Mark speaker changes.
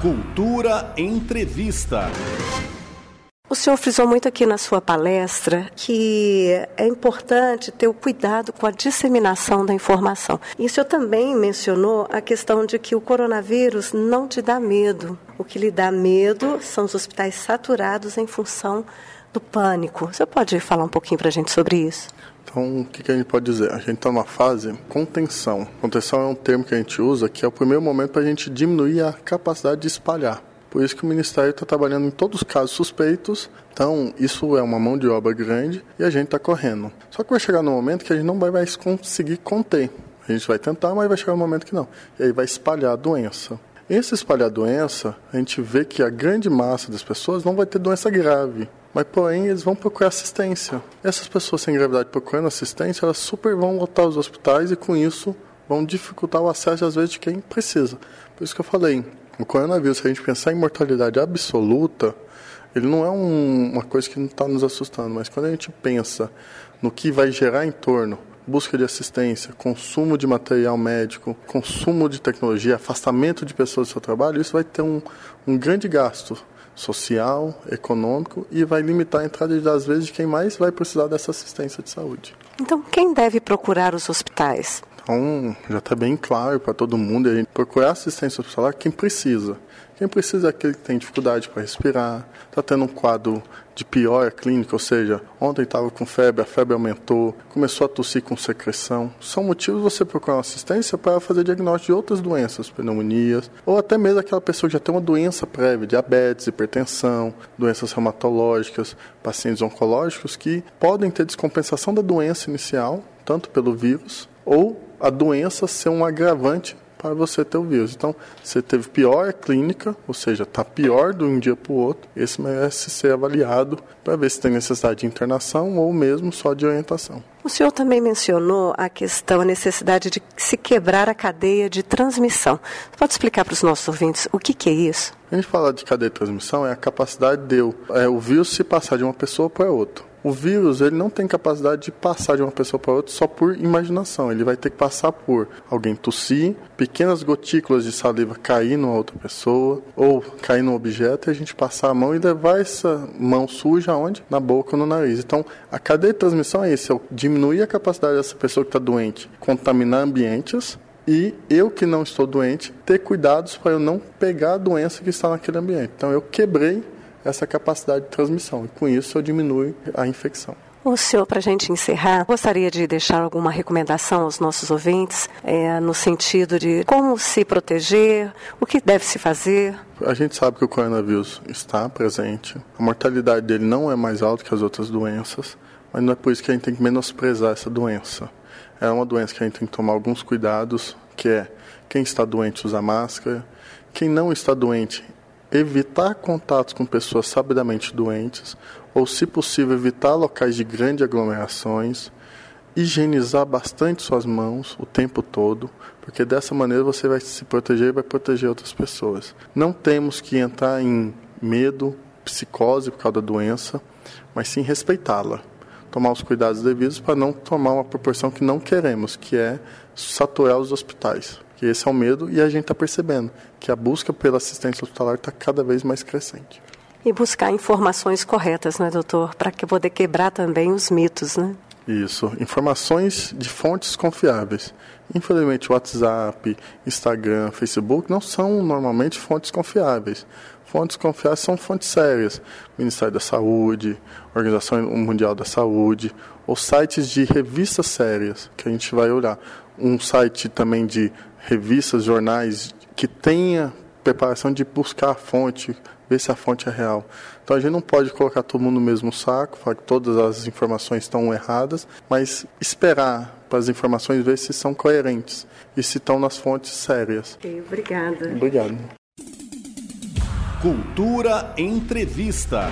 Speaker 1: Cultura Entrevista.
Speaker 2: O senhor frisou muito aqui na sua palestra que é importante ter o cuidado com a disseminação da informação. E o senhor também mencionou a questão de que o coronavírus não te dá medo. O que lhe dá medo são os hospitais saturados em função do pânico. Você pode falar um pouquinho para a gente sobre isso?
Speaker 3: Então, o que, a gente pode dizer? A gente está numa fase contenção. Contenção é um termo que a gente usa que é o primeiro momento para a gente diminuir a capacidade de espalhar. Por isso que o Ministério está trabalhando em todos os casos suspeitos. Então, isso é uma mão de obra grande e a gente está correndo. Só que vai chegar no momento que a gente não vai mais conseguir conter. A gente vai tentar, mas vai chegar um momento que não. E aí vai espalhar a doença. Esse espalhar a doença, a gente vê que a grande massa das pessoas não vai ter doença grave mas porém eles vão procurar assistência. Essas pessoas sem gravidade procurando assistência, elas super vão lotar os hospitais e com isso vão dificultar o acesso às vezes de quem precisa. Por isso que eu falei, o coronavírus, se a gente pensar em mortalidade absoluta, ele não é um, uma coisa que não está nos assustando, mas quando a gente pensa no que vai gerar em torno, busca de assistência, consumo de material médico, consumo de tecnologia, afastamento de pessoas do seu trabalho, isso vai ter um, um grande gasto social, econômico e vai limitar a entrada das vezes de quem mais vai precisar dessa assistência de saúde.
Speaker 2: Então, quem deve procurar os hospitais?
Speaker 3: Então, já está bem claro para todo mundo, a gente procurar assistência hospitalar quem precisa. Quem precisa é aquele que tem dificuldade para respirar, está tendo um quadro de pior clínica, ou seja, ontem estava com febre, a febre aumentou, começou a tossir com secreção. São motivos você procurar assistência para fazer diagnóstico de outras doenças, pneumonias, ou até mesmo aquela pessoa que já tem uma doença prévia, diabetes, hipertensão, doenças reumatológicas, pacientes oncológicos que podem ter descompensação da doença inicial, tanto pelo vírus, ou a doença ser um agravante para você ter o vírus. Então, você teve pior clínica, ou seja, está pior de um dia para o outro, esse merece ser avaliado para ver se tem necessidade de internação ou mesmo só de orientação.
Speaker 2: O senhor também mencionou a questão, a necessidade de se quebrar a cadeia de transmissão. Pode explicar para os nossos ouvintes o que, que é isso?
Speaker 3: A gente fala de cadeia de transmissão é a capacidade de é, o vírus se passar de uma pessoa para outra. O vírus ele não tem capacidade de passar de uma pessoa para outra só por imaginação. Ele vai ter que passar por alguém tossir, pequenas gotículas de saliva cair numa outra pessoa ou cair num objeto e a gente passar a mão e levar essa mão suja aonde? Na boca ou no nariz. Então, a cadeia de transmissão é isso, é diminuir a capacidade dessa pessoa que está doente contaminar ambientes e eu que não estou doente ter cuidados para eu não pegar a doença que está naquele ambiente. Então, eu quebrei essa capacidade de transmissão. E com isso eu diminuo a infecção.
Speaker 2: O senhor, para a gente encerrar, gostaria de deixar alguma recomendação aos nossos ouvintes é, no sentido de como se proteger, o que deve se fazer?
Speaker 3: A gente sabe que o coronavírus está presente, a mortalidade dele não é mais alta que as outras doenças, mas não é por isso que a gente tem que menosprezar essa doença. É uma doença que a gente tem que tomar alguns cuidados, que é quem está doente usa máscara, quem não está doente evitar contatos com pessoas sabidamente doentes, ou, se possível, evitar locais de grandes aglomerações, higienizar bastante suas mãos o tempo todo, porque dessa maneira você vai se proteger e vai proteger outras pessoas. Não temos que entrar em medo, psicose por causa da doença, mas sim respeitá-la. Tomar os cuidados devidos para não tomar uma proporção que não queremos, que é saturar os hospitais que esse é o medo e a gente está percebendo que a busca pela assistência hospitalar está cada vez mais crescente.
Speaker 2: E buscar informações corretas, né, doutor, para poder quebrar também os mitos, né?
Speaker 3: Isso, informações de fontes confiáveis. Infelizmente, WhatsApp, Instagram, Facebook não são normalmente fontes confiáveis. Fontes confiáveis são fontes sérias. Ministério da Saúde, Organização Mundial da Saúde, ou sites de revistas sérias que a gente vai olhar. Um site também de revistas, jornais que tenha preparação de buscar a fonte, ver se a fonte é real. Então a gente não pode colocar todo mundo no mesmo saco, falar que todas as informações estão erradas, mas esperar para as informações ver se são coerentes e se estão nas fontes sérias.
Speaker 2: Okay, obrigada.
Speaker 3: Obrigado.
Speaker 1: Cultura Entrevista.